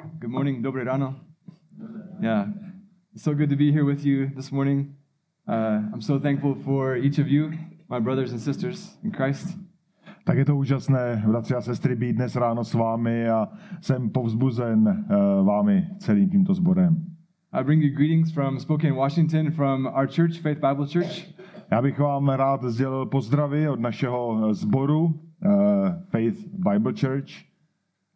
Good morning, dobré ráno. Yeah, it's so good to be here with you this morning. Uh, I'm so thankful for each of you, my brothers and sisters in Christ. Tak je to úžasné, bratři a sestry, být dnes ráno s vámi a jsem povzbuzen uh, vámi celým tímto sborem. I bring you greetings from Spokane, Washington, from our church, Faith Bible Church. Já bych vám rád sdělil pozdravy od našeho sboru uh, Faith Bible Church.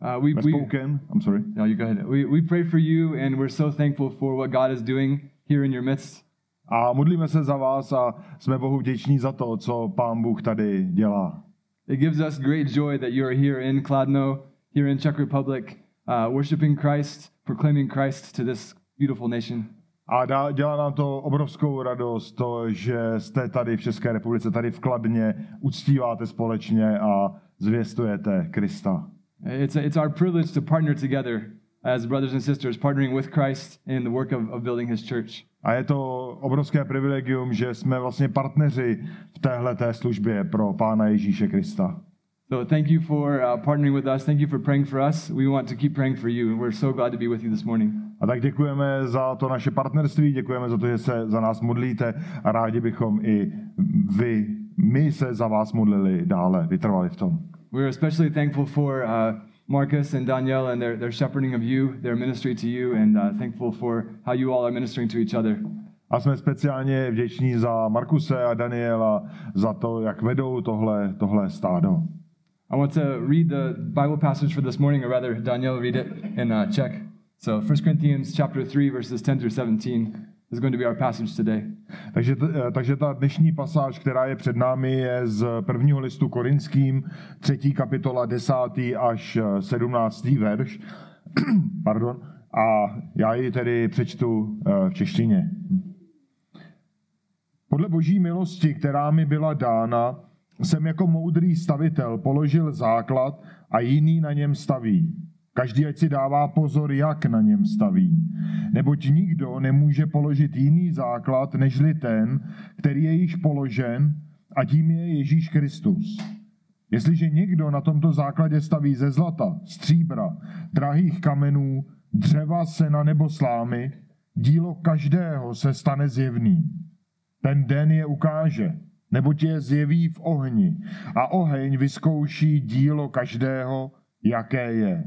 Uh, we, we. I'm sorry. no, you go ahead. We, we pray for you, and we're so thankful for what God is doing here in your midst. A modlíme se za vás a jsme Bohu vděční za to, co Pán Bůh tady dělá. It gives us great joy that you are here in Kladno, here in Czech Republic, uh, worshiping Christ, proclaiming Christ to this beautiful nation. A dá, dělá nám to obrovskou radost, to, že jste tady v České republice, tady v Kladně, uctíváte společně a zvěstujete Krista. It's, a, it's our privilege to partner together as brothers and sisters, partnering with Christ in the work of, of building his church. A je to obrovské privilegium, že jsme vlastně partneři v téhle té službě pro Pána Ježíše Krista. So thank you for uh, partnering with us. Thank you for praying for us. We want to keep praying for you, and we're so glad to be with you this morning. A tak děkujeme za to naše partnerství, děkujeme za to, že se za nás modlíte a rádi bychom i vy, my se za vás modlili dále, vytrvali v tom. We're especially thankful for uh, Marcus and Danielle and their, their shepherding of you, their ministry to you, and uh, thankful for how you all are ministering to each other. A jsme speciálně vděční za Markuse a Daniela, za to, jak vedou tohle, tohle stádo. I want to read the Bible passage for this morning, or rather, Danielle read it in uh, Czech. So 1 Corinthians chapter 3, verses 10 through 17 is going to be our passage today. Takže, eh, takže ta dnešní pasáž, která je před námi, je z prvního listu Korinským, třetí kapitola, desátý až eh, sedmnáctý verš. Pardon. A já ji tedy přečtu eh, v češtině. Podle boží milosti, která mi byla dána, jsem jako moudrý stavitel položil základ a jiný na něm staví. Každý ať si dává pozor, jak na něm staví. Neboť nikdo nemůže položit jiný základ, nežli ten, který je již položen, a tím je Ježíš Kristus. Jestliže někdo na tomto základě staví ze zlata, stříbra, drahých kamenů, dřeva, sena nebo slámy, dílo každého se stane zjevný. Ten den je ukáže, neboť je zjeví v ohni a oheň vyzkouší dílo každého, jaké je.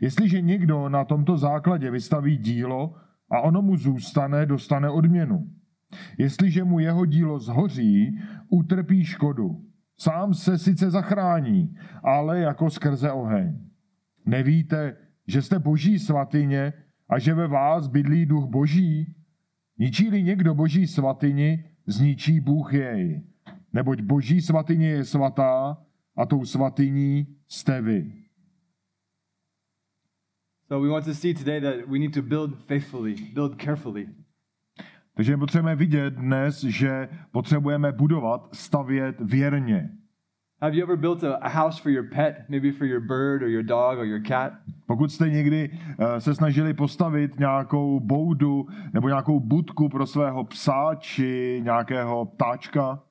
Jestliže někdo na tomto základě vystaví dílo a ono mu zůstane, dostane odměnu. Jestliže mu jeho dílo zhoří, utrpí škodu. Sám se sice zachrání, ale jako skrze oheň. Nevíte, že jste boží svatyně a že ve vás bydlí duch boží? Ničí-li někdo boží svatyni, zničí Bůh jej. Neboť boží svatyně je svatá a tou svatyní jste vy. So we want to see today that we need to build faithfully, build carefully. Takže potřebujeme vidět dnes, že potřebujeme budovat, stavět věrně. Have you ever built a, house for your pet, maybe for your bird or your dog or your cat? Pokud jste někdy eh, se snažili postavit nějakou boudu nebo nějakou budku pro svého psa či nějakého ptáčka,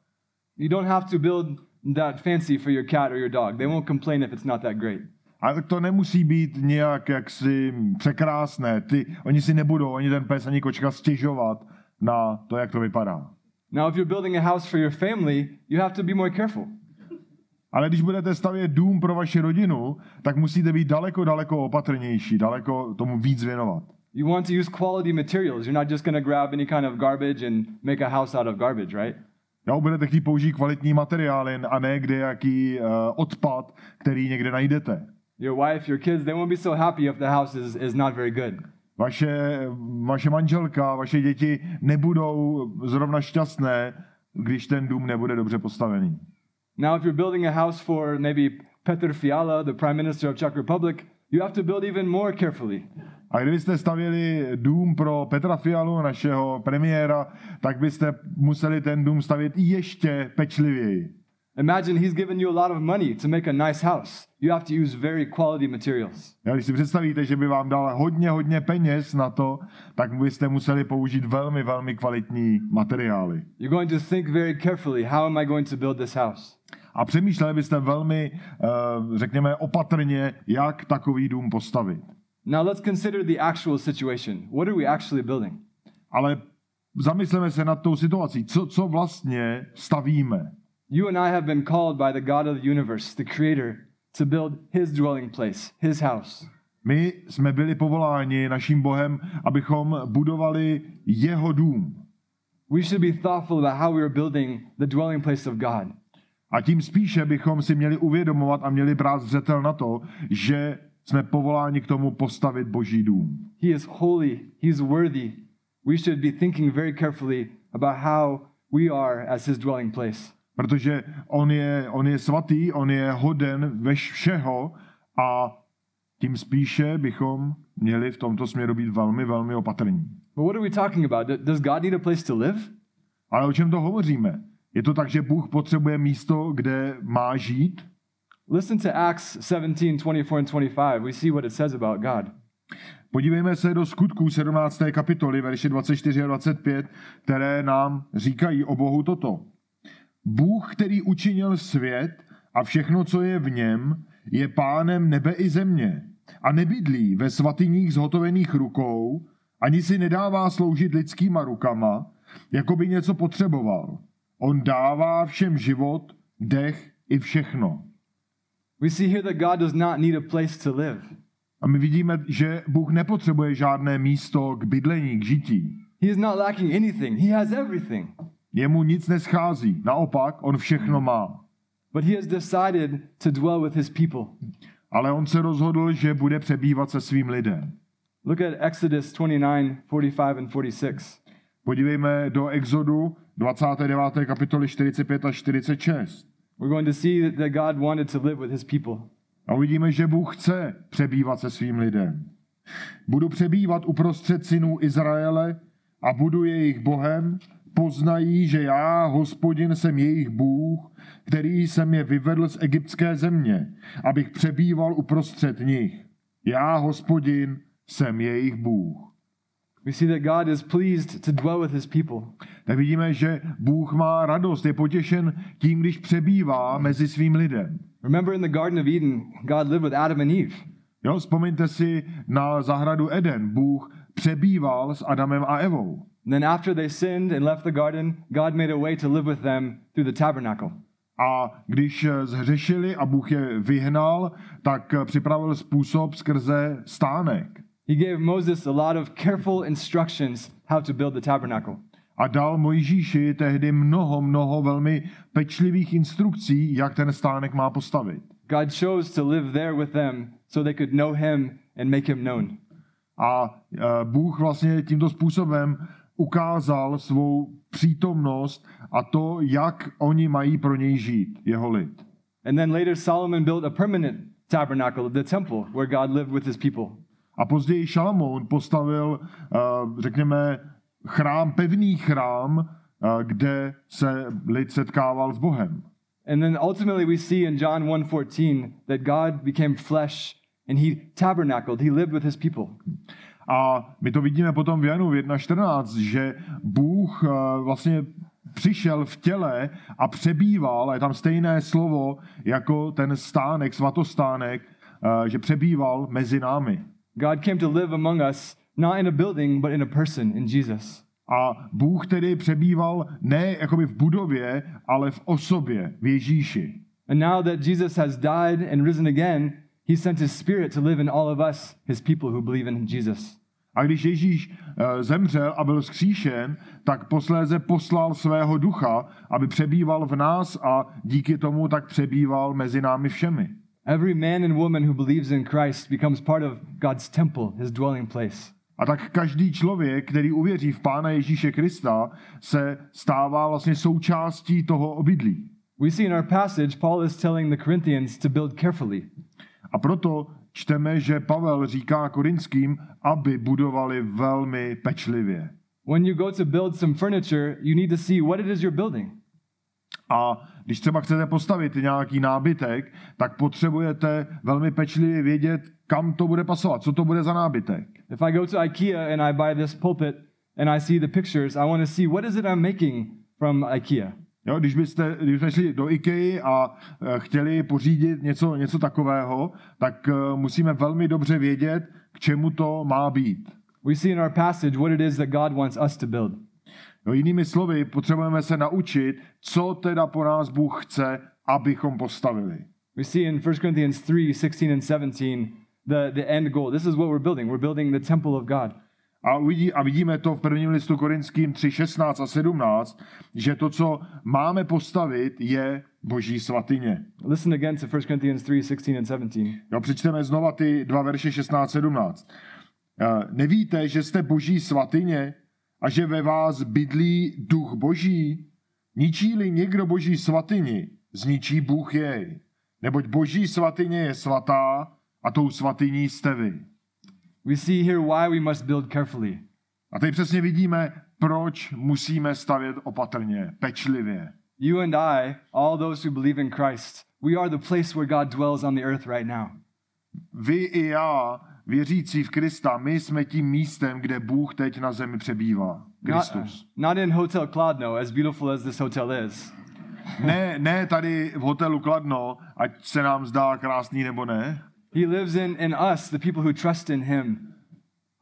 You don't have to build that fancy for your cat or your dog. They won't complain if it's not that great. A to nemusí být nějak jaksi překrásné. Ty, oni si nebudou, ani ten pes, ani kočka stěžovat na to, jak to vypadá. Now, if you're building a house for your family, you have to be more careful. Ale když budete stavět dům pro vaši rodinu, tak musíte být daleko, daleko opatrnější, daleko tomu víc věnovat. You want to use quality materials. You're not just going to grab any kind of garbage and make a house out of garbage, right? Jo, budete chtít použít kvalitní materiály a ne kde jaký uh, odpad, který někde najdete. Your wife, your kids, they won't be so happy if the house is, is not very good. Vaše, vaše manželka, vaše děti nebudou zrovna šťastné, když ten dům nebude dobře postavený. Now, if you're building a house for maybe Petr Fiala, the Prime Minister of Czech Republic, you have to build even more carefully. A kdybyste stavěli dům pro Petra Fialu, našeho premiéra, tak byste museli ten dům stavět ještě pečlivěji. Imagine he's given you a lot of money to make a nice house. You have to use very quality materials. Já, když si představíte, že by vám dal hodně, hodně peněz na to, tak byste museli použít velmi, velmi kvalitní materiály. You're going to think very carefully how am I going to build this house? A přemýšleli byste velmi, eh, řekněme, opatrně, jak takový dům postavit. Now let's consider the actual situation. What are we actually building? Ale zamysleme se nad tou situací. Co, co vlastně stavíme? You and I have been called by the God of the universe, the creator, to build his dwelling place, his house. My jsme byli povoláni naším Bohem, abychom budovali jeho dům. We should be thoughtful about how we are building the dwelling place of God. A tím spíše bychom si měli uvědomovat a měli brát zřetel na to, že jsme povoláni k tomu postavit Boží dům. He is holy, he is worthy. We should be thinking very carefully about how we are as his dwelling place. Protože on je, on je svatý, on je hoden ve všeho a tím spíše bychom měli v tomto směru být velmi, velmi opatrní. But what are we talking about? Does God need a place to live? Ale o čem to hovoříme? Je to tak, že Bůh potřebuje místo, kde má žít? Listen to Acts 17, 24 and 25. We see what it says about God. Podívejme se do skutků 17. kapitoly, verše 24 a 25, které nám říkají o Bohu toto. Bůh, který učinil svět a všechno, co je v něm, je pánem nebe i země a nebydlí ve svatyních zhotovených rukou, ani si nedává sloužit lidskýma rukama, jako by něco potřeboval. On dává všem život, dech i všechno. We see here that God does not need a place to live. A my vidíme, že Bůh nepotřebuje žádné místo k bydlení, k žití. He is not lacking anything. He has everything. Jemu nic neschází, naopak on všechno má. But he has decided to dwell with his people. Ale on se rozhodl, že bude přebývat se svým lidem. Look at Exodus 29, 45 and 46. Podívejme do Exodu 29. kapitoly 45 až 46. We're going to see that God wanted to live with his people. A uvidíme, že Bůh chce přebývat se svým lidem. Budu přebývat uprostřed synů Izraele a budu jejich Bohem, poznají, že já, hospodin, jsem jejich Bůh, který jsem je vyvedl z egyptské země, abych přebýval uprostřed nich. Já, hospodin, jsem jejich Bůh. We see that God is pleased to dwell with his people. Tak vidíme, že Bůh má radost, je potěšen tím, když přebývá mezi svým lidem. Remember in the Garden of Eden, God lived with Adam and Eve. Jo, vzpomeňte si na zahradu Eden. Bůh přebýval s Adamem a Evou. Then after they sinned and left the garden, God made a way to live with them through the tabernacle. A když eh, zhřešili a Bůh je vyhnal, tak eh, připravil způsob skrze stánek. He gave Moses a lot of careful instructions how to build the tabernacle. A dal Mojžíši tehdy mnoho, mnoho velmi pečlivých instrukcí, jak ten stánek má postavit. God chose to live there with them so they could know him and make him known. A eh, Bůh vlastně tímto způsobem ukázal svou přítomnost a to, jak oni mají pro něj žít, jeho lid. And then later Solomon built a permanent tabernacle, the temple, where God lived with his people. A později Šalamoun postavil, eh, řekněme, chrám, pevný chrám, eh, kde se lid setkával s Bohem. And then ultimately we see in John 1:14 that God became flesh and he tabernacled, he lived with his people. A my to vidíme potom v Janu 1.14, že Bůh eh, vlastně přišel v těle a přebýval, a je tam stejné slovo jako ten stánek, svatostánek, eh, že přebýval mezi námi. God came to live among us not in a building but in a person in Jesus. A Bůh tedy přebýval ne jakoby v budově, ale v osobě, v Ježíši. And now that Jesus has died and risen again, he sent his spirit to live in all of us, his people who believe in Jesus. A když Ježíš eh, zemřel a byl zkříšen, tak posléze poslal svého ducha, aby přebýval v nás a díky tomu tak přebýval mezi námi všemi. Every man and woman who believes in Christ becomes part of God's temple, his dwelling place. A tak každý člověk, který uvěří v Pána Ježíše Krista, se stává vlastně součástí toho obydlí. We see in our passage, Paul is telling the Corinthians to build carefully. A proto čteme, že Pavel říká korinským, aby budovali velmi pečlivě. When you go to build some furniture, you need to see what it is you're building. A když třeba chcete postavit nějaký nábytek, tak potřebujete velmi pečlivě vědět, kam to bude pasovat, co to bude za nábytek. If I go to IKEA and I buy this pulpit and I see the pictures, I want to see what is it I'm making from IKEA. Jo, když byste, když byste šli do IKEA a eh, chtěli pořídit něco, něco takového, tak eh, musíme velmi dobře vědět, k čemu to má být. We see in our passage what it is that God wants us to build. Jo, jinými slovy, potřebujeme se naučit, co teda po nás Bůh chce, abychom postavili. We see in 1 Corinthians 3 16 and 17 the, the end goal. This is what we're building. We're building the temple of God. A, uvidí, a vidíme to v prvním listu Korinským 3, 16 a 17, že to, co máme postavit, je boží svatyně. Listen again to 1 Corinthians 3 16 and 17. Jo, přečteme znova ty dva verše 16 17. Eh, Nevíte, že jste boží svatyně a že ve vás bydlí duch boží? Ničí-li někdo boží svatyni, zničí Bůh jej. Neboť boží svatyně je svatá a tou svatyní jste vy. We see here why we must build carefully. A tady přesně vidíme, proč musíme stavět opatrně, pečlivě. You and I, all those who believe in Christ, we are the place where God dwells on the earth right now. Vy i já, věřící v Krista, my jsme tím místem, kde Bůh teď na zemi přebývá. Not, Kristus. not in Hotel Kladno, as beautiful as this hotel is, Ne, ne tady v hotelu Kladno, ať se nám zdá krásný nebo ne, He lives in, in us, the people who trust in Him.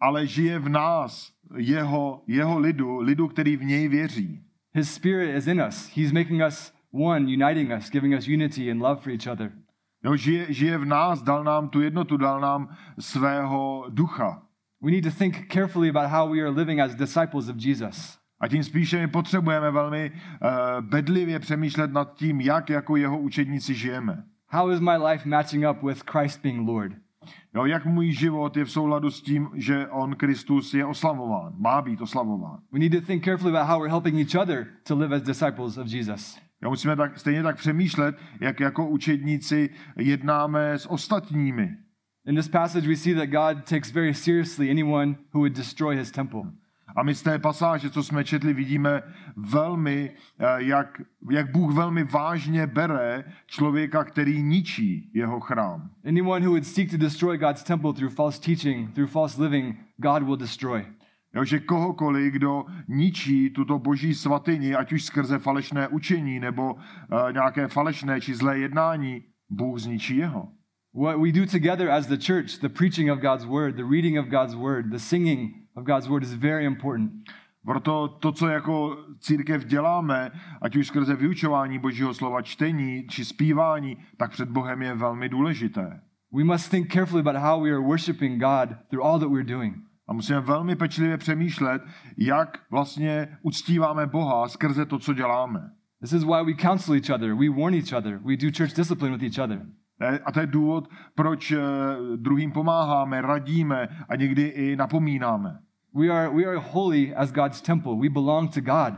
ale žije v nás, jeho, jeho lidu, lidu, který v něj věří. His Spirit is in us. He's making us one, uniting us, giving us unity and love for each other. Jo, žije, žije v nás, dal nám tu jednotu, dal nám svého ducha. We need to think carefully about how we are living as disciples of Jesus. A tím spíše my potřebujeme velmi uh, bedlivě přemýšlet nad tím, jak jako jeho učedníci žijeme. How is my life matching up with Christ being Lord? Jo, jak můj život je v souladu s tím, že on, Kristus, je oslavován, má být oslavován. We need to think carefully about how we're helping each other to live as disciples of Jesus. Jo, musíme tak, stejně tak přemýšlet, jak jako učedníci jednáme s ostatními. In this passage, we see that God takes very seriously anyone who would destroy his temple. A my z té pasáže, co jsme četli, vidíme velmi, eh, jak, jak Bůh velmi vážně bere člověka, který ničí jeho chrám. Anyone who would seek to destroy God's temple through false teaching, through false living, God will destroy. Jo, že kohokoliv, kdo ničí tuto boží svatyni, ať už skrze falešné učení nebo uh, nějaké falešné či zlé jednání, Bůh zničí jeho. What we do together as the church, the preaching of God's word, the reading of God's word, the singing of God's word is very important. Proto to, co jako církev děláme, ať už skrze vyučování božího slova, čtení či zpívání, tak před Bohem je velmi důležité. We must think carefully about how we are worshiping God through all that we're doing. A musíme velmi pečlivě přemýšlet, jak vlastně uctíváme Boha skrze to, co děláme. This is why we counsel each other, we warn each other, we do church discipline with each other. A to je důvod, proč eh, druhým pomáháme, radíme a někdy i napomínáme. We are, we are holy as God's temple. We belong to God.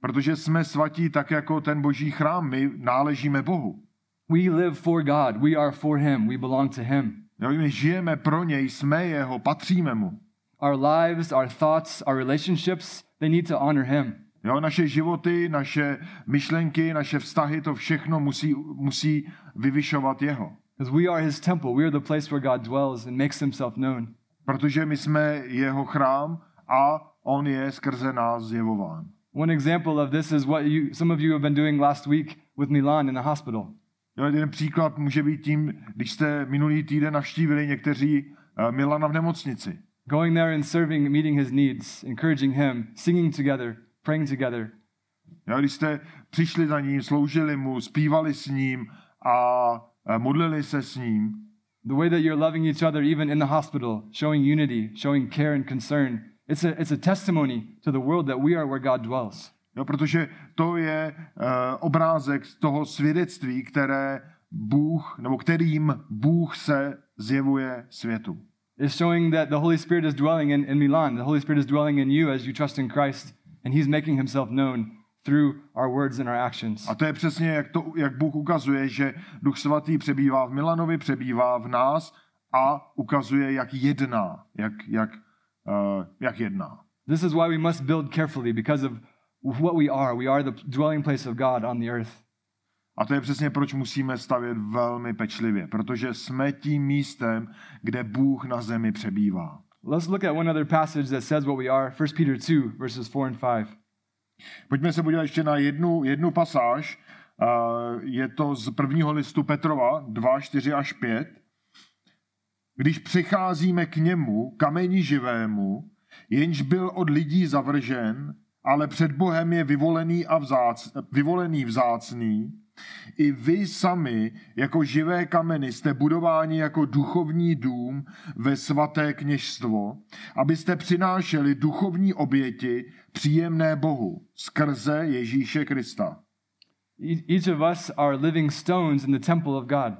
Protože jsme svatí tak jako ten boží chrám, my náležíme Bohu. We live for God. We are for Him. We belong to Him. Jo, my žijeme pro něj, jsme jeho, patříme mu. Our lives, our thoughts, our relationships, they need to honor Him. Jo, naše životy, naše myšlenky, naše vztahy, to všechno musí, musí vyvyšovat jeho. Because we are His temple. We are the place where God dwells and makes Himself known. Protože my jsme jeho chrám a on je skrze nás zjevován. One example of this is what you, some of you have been doing last week with Milan in the hospital. Jo, jeden příklad může být tím, když jste minulý týden navštívili někteří uh, Milana v nemocnici. Going there and serving, meeting His needs, encouraging Him, singing together, praying together. Jo, když jste přišli za ním, sloužili mu, zpívali s ním a uh, modlili se s ním. The way that you're loving each other, even in the hospital, showing unity, showing care and concern. It's a, it's a testimony to the world that we are where God dwells. Jo, protože to je uh, obrázek z toho svědectví, které Bůh, nebo kterým Bůh se zjevuje světu. It's showing that the Holy Spirit is dwelling in, in Milan. The Holy Spirit is dwelling in you as you trust in Christ, and He's making Himself known through our words and our actions. A to je přesně, jak, to, jak Bůh ukazuje, že Duch Svatý přebývá v Milanovi, přebývá v nás a ukazuje, jak jedná, jak, jak, uh, jak jedná. This is why we must build carefully because of what we are. We are the dwelling place of God on the earth. A to je přesně, proč musíme stavět velmi pečlivě, protože jsme tím místem, kde Bůh na zemi přebývá. Let's look at one other passage that says what we are 1 Peter 2, verses 4 and 5. Pojďme se podívat ještě na jednu, jednu pasáž. Uh, je to z prvního listu Petrova 2, 4 až 5. Když přicházíme k němu, kameni živému, jenž byl od lidí zavržen, ale před Bohem je vyvolený a vzác, vyvolený vzácný, i vy sami jako živé kameny jste budováni jako duchovní dům ve svaté kněžstvo, abyste přinášeli duchovní oběti příjemné Bohu skrze Ježíše Krista. Each of us are living stones in the temple of God.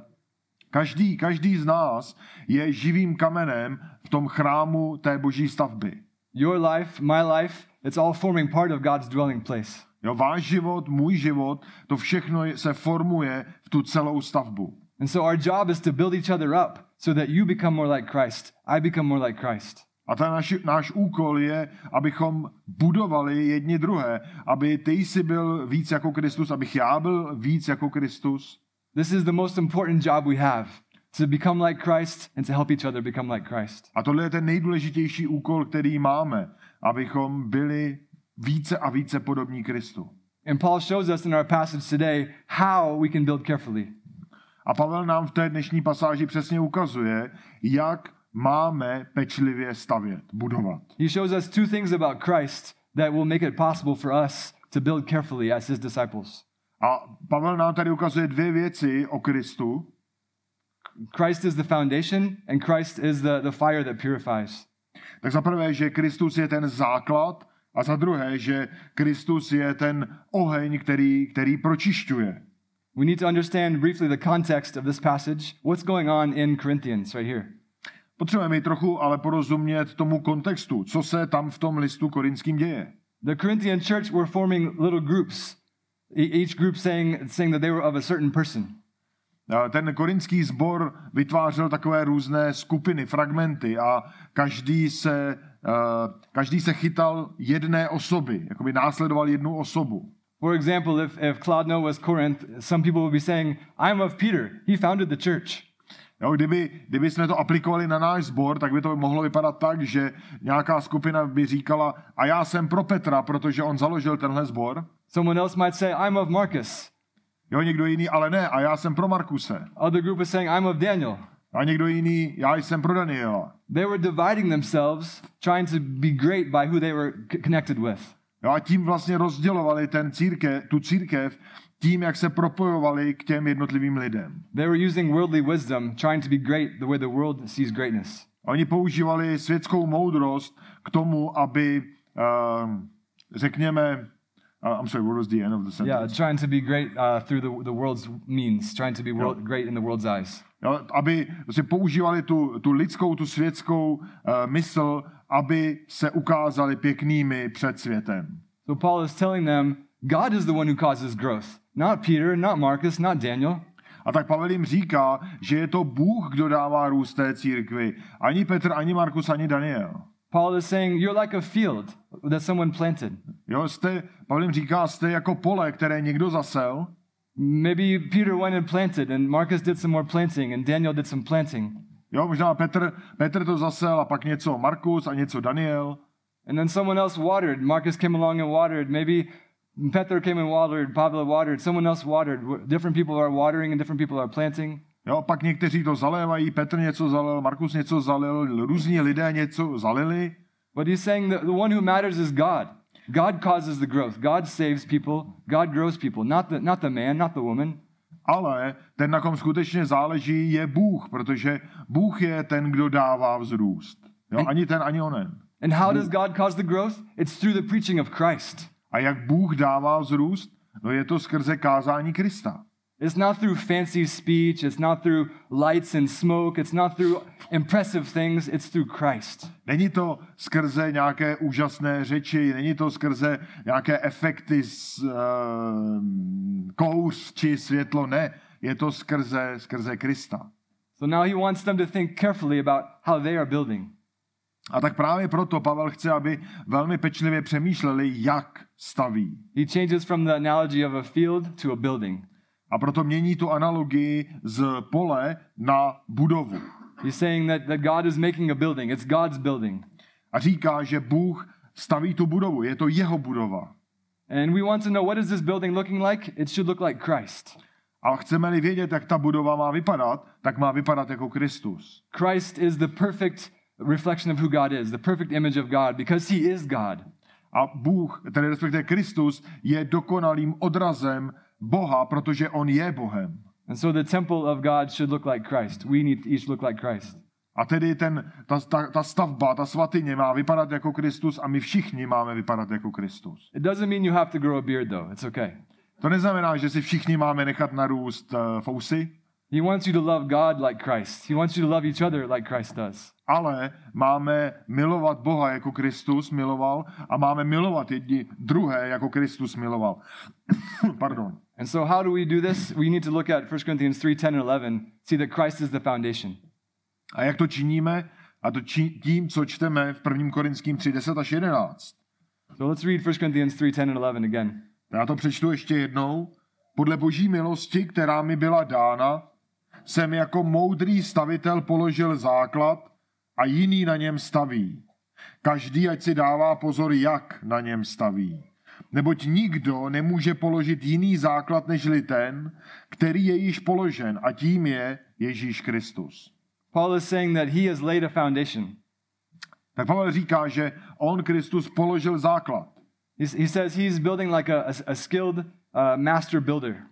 Každý, každý z nás je živým kamenem v tom chrámu té boží stavby. Your life, my life, it's all forming part of God's dwelling place. Jo, váš život, můj život, to všechno se formuje v tu celou stavbu. And so our job is to build each other up so that you become more like Christ, I become more like Christ. A ten náš, náš úkol je, abychom budovali jedni druhé, aby ty jsi byl víc jako Kristus, abych já byl víc jako Kristus. This is the most important job we have to become like Christ and to help each other become like Christ. A tohle je ten nejdůležitější úkol, který máme, abychom byli více a více podobní Kristu. And Paul shows us in our passage today how we can build carefully. A Pavel nám v té dnešní pasáži přesně ukazuje, jak máme pečlivě stavět, budovat. He shows us two things about Christ that will make it possible for us to build carefully as his disciples. A Pavel nám tady ukazuje dvě věci o Kristu. Christ is the foundation and Christ is the, the fire that purifies. Tak za prvé, že Kristus je ten základ a za druhé, že Kristus je ten oheň, který, který pročišťuje. We need to understand briefly the context of this passage. What's going on in Corinthians right here? Potřebujeme trochu ale porozumět tomu kontextu, co se tam v tom listu korinským děje. The Corinthian church were forming little groups, e- each group saying, saying that they were of a certain person. Ten korinský sbor vytvářel takové různé skupiny, fragmenty a každý se, každý se chytal jedné osoby, jakoby následoval jednu osobu. For example, if, if Clodno was Corinth, some people would be saying, I'm of Peter. He founded the church. Jo, kdyby, kdyby jsme to aplikovali na náš sbor, tak by to mohlo vypadat tak, že nějaká skupina by říkala, a já jsem pro Petra, protože on založil tenhle sbor. Someone else might say, I'm of Marcus. Jo, někdo jiný, ale ne, a já jsem pro Markuse. Other group is saying, I'm of Daniel. A někdo jiný, já jsem pro Daniela. They were dividing themselves, trying to be great by who they were connected with. Jo, a tím vlastně rozdělovali ten církev, tu církev tím, jak se propojovali k těm jednotlivým lidem. They were using worldly wisdom, trying to be great the way the world sees greatness. Oni používali světskou moudrost k tomu, aby, uh, řekněme, uh, I'm sorry, what was the end of the sentence? Yeah, trying to be great uh, through the, the world's means, trying to be world, great in the world's eyes. Jo, aby si používali tu, tu lidskou, tu světskou uh, mysl, aby se ukázali pěknými před světem. So Paul is telling them, God is the one who causes growth, not Peter, not Marcus, not Daniel. A tak Pavel jim říká, že je to Bůh, kdo dává růst té církvi. Ani Petr, ani Markus, ani Daniel. Paul is saying, You're like a field that someone planted. Jo, jste, Pavel říká, jste jako pole, které někdo zasel. Maybe Peter went and planted, and Marcus did some more planting, and Daniel did some planting. Jo, možná Petr, Petr to zasel a pak něco Markus a něco Daniel. And then someone else watered. Marcus came along and watered. Maybe Peter came and watered. Pablo watered. Someone else watered. Different people are watering and different people are planting. Jo, pak někteří to zalévají, Petr něco zalil, Markus něco zalil, různí lidé něco zalili. But he's saying that the one who matters is God. God causes the growth. God saves people. God grows people, not the, not the man, not the woman. Ale ten, na kom skutečně záleží, je Bůh, protože Bůh je ten, kdo dává vzrůst. Jo, ani ten, ani onen. And how does God cause the growth? It's through the preaching of Christ. A jak Bůh dává vzrůst? No je to skrze kázání Krista. It's not through fancy speech. It's not through lights and smoke. It's not through impressive things. It's through Christ. Není to skrze nějaké úžasné řeči, není to skrze nějaké efekty z uh, kous či světlo, ne. Je to skrze, skrze Krista. So now he wants them to think carefully about how they are building. A tak právě proto Pavel chce, aby velmi pečlivě přemýšleli, jak staví. He changes from the analogy of a field to a building. A proto mění tu analogii z pole na budovu. He's saying that, that God is making a building. It's God's building. A říká, že Bůh staví tu budovu, je to jeho budova. And we want to know what is this building looking like? It should look like Christ. A chceme-li vědět, jak ta budova má vypadat, tak má vypadat jako Kristus. Christ is the perfect reflection of who God is, the perfect image of God, because he is God. A Bůh, tedy respektive Kristus, je dokonalým odrazem Boha, protože on je Bohem. And so the temple of God should look like Christ. We need to each look like Christ. A tedy ten, ta, ta, ta stavba, ta svatyně má vypadat jako Kristus a my všichni máme vypadat jako Kristus. It doesn't mean you have to grow a beard, though. It's okay. To neznamená, že si všichni máme nechat narůst uh, fousy, He wants you to love God like Christ. He wants you to love each other like Christ does. ale máme milovat Boha jako Kristus miloval a máme milovat jedni druhé jako Kristus miloval. Pardon. And so, how do we do this? We need to look at 1 Corinthians 3 10 and 11, see that Christ is the foundation. A jak to činíme? A to či, tím, co čteme v 1. Korinským 3, 10 až 11. So, let's read 1 Corinthians 3 10 and 11 again. Já to přečtu ještě jednou. Podle boží milosti, která mi byla dána, jsem jako moudrý stavitel položil základ a jiný na něm staví. Každý ať si dává pozor, jak na něm staví. Neboť nikdo nemůže položit jiný základ nežli ten, který je již položen a tím je Ježíš Kristus. Paul is saying that he has laid a foundation. Tak Pavel říká, že on, Kristus, položil základ. He says he's building like a, a, a skilled uh, master builder.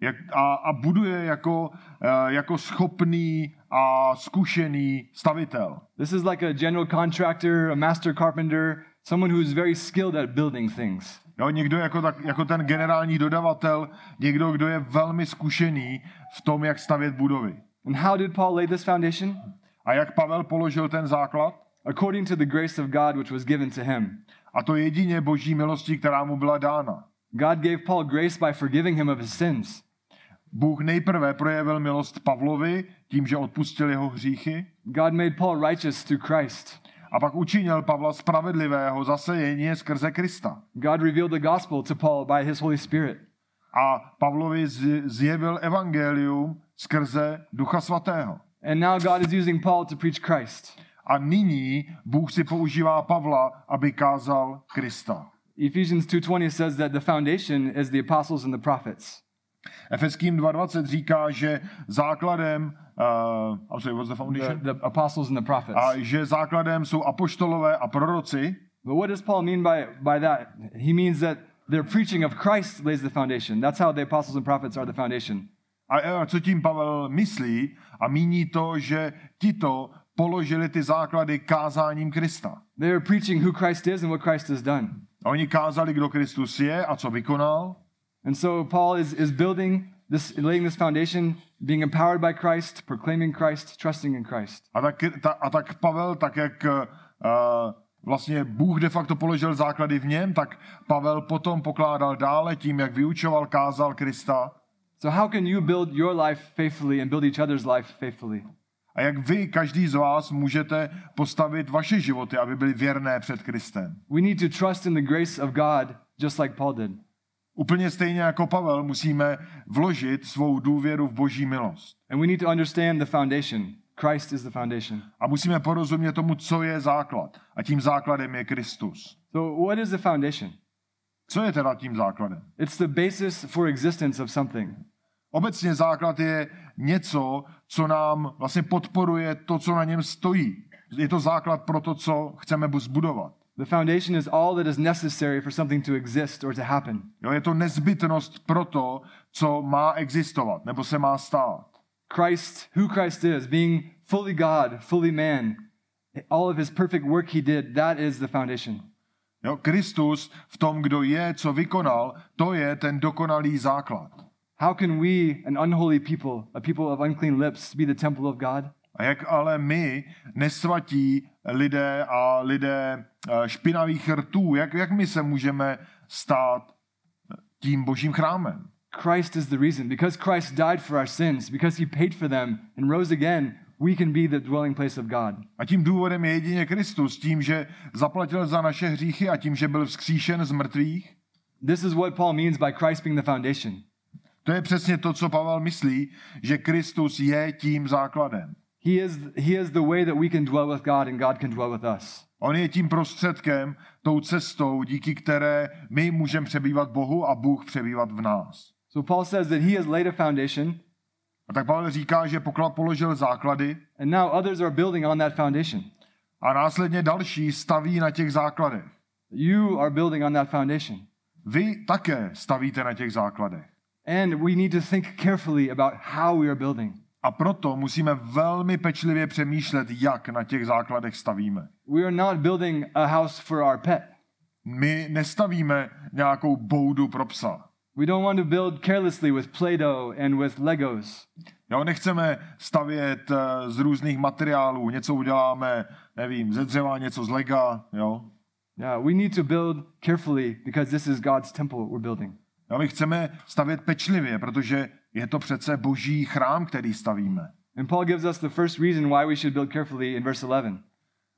Jak, a, a buduje jako, eh, jako schopný a zkušený stavitel. This is like a general contractor, a master carpenter, someone who's very skilled at building things. Jo, někdo jako, tak, jako ten generální dodavatel, někdo, kdo je velmi zkušený v tom, jak stavět budovy. And how did Paul lay this foundation? A jak Pavel položil ten základ? According to the grace of God which was given to him. A to jedině boží milostí, která mu byla dána. God gave Paul grace by forgiving him of his sins. Bůh nejprve projevil milost Pavlovi tím, že odpustil jeho hříchy God made Paul righteous through Christ. a pak učinil Pavla spravedlivého zase jedině skrze Krista. God revealed the gospel to Paul by his Holy Spirit. A Pavlovi zjevil evangelium skrze Ducha Svatého. And now God is using Paul to preach Christ. A nyní Bůh si používá Pavla, aby kázal Krista. Ephesians 2:20 says that the foundation is the apostles and the prophets. Efeským 2.20 říká, že základem, uh, I'm sorry, what's the The, foundation? the apostles and the prophets. A že základem jsou apoštolové a proroci. But what does Paul mean by, by that? He means that their preaching of Christ lays the foundation. That's how the apostles and prophets are the foundation. A a co tím Pavel myslí? A míní to, že tito položili ty základy kázáním Krista. They are preaching who Christ is and what Christ has done. A oni kázali, kdo Kristus je a co vykonal. And so Paul is, is building this, laying this foundation, being empowered by Christ, proclaiming Christ, trusting in Christ. A tak, ta, a tak Pavel, tak jak uh, vlastně Bůh de facto položil základy v něm, tak Pavel potom pokládal dále tím, jak vyučoval, kázal Krista. So how can you build your life faithfully and build each other's life faithfully? A jak vy, každý z vás, můžete postavit vaše životy, aby byly věrné před Kristem. We need to trust in the grace of God just like Paul did. Úplně stejně jako Pavel musíme vložit svou důvěru v boží milost. And we need to understand the foundation. Christ is the foundation. A musíme porozumět tomu, co je základ. A tím základem je Kristus. So what is the foundation? Co je teda tím základem? It's the basis for existence of something. Obecně základ je něco, co nám vlastně podporuje to, co na něm stojí. Je to základ pro to, co chceme zbudovat. The foundation is all that is necessary for something to exist or to happen. Jo, je to nezbytnost pro to, co má existovat, nebo se má stát. Christ, who Christ is, being fully God, fully man, all of his perfect work he did, that is the foundation. Jo, Kristus v tom, kdo je, co vykonal, to je ten dokonalý základ. How can we, an unholy people, a people of unclean lips, be the temple of God? A jak ale my, nesvatí lidé a lidé eh, špinavých rtů, jak, jak my se můžeme stát tím božím chrámem? Christ is the reason. Because Christ died for our sins, because he paid for them and rose again, we can be the dwelling place of God. A tím důvodem je jedině Kristus, tím, že zaplatil za naše hříchy a tím, že byl vzkříšen z mrtvých. This is what Paul means by Christ being the foundation. To je přesně to, co Pavel myslí, že Kristus je tím základem. He is, he is the way that we can dwell with God and God can dwell with us. On je tím prostředkem, tou cestou, díky které my můžeme přebývat Bohu a Bůh přebývat v nás. So Paul says that he has laid a foundation A tak Pavel říká, že poklad položil základy and now others are building on that foundation. a následně další staví na těch základech. You are building on that foundation. Vy také stavíte na těch základech. And we need to think carefully about how we are building. A proto musíme velmi pečlivě přemýšlet, jak na těch základech stavíme. We are not building a house for our pet. My nestavíme nějakou boudu pro psa. We don't want to build carelessly with Play-Doh and with Legos. Jo, nechceme stavět eh, z různých materiálů, něco uděláme, nevím, ze dřeva, něco z lega, jo. Yeah, we need to build carefully because this is God's temple we're building. Jo. My chceme stavět pečlivě, protože je to přece boží chrám, který stavíme. And Paul gives us the first reason why we should build carefully in verse 11.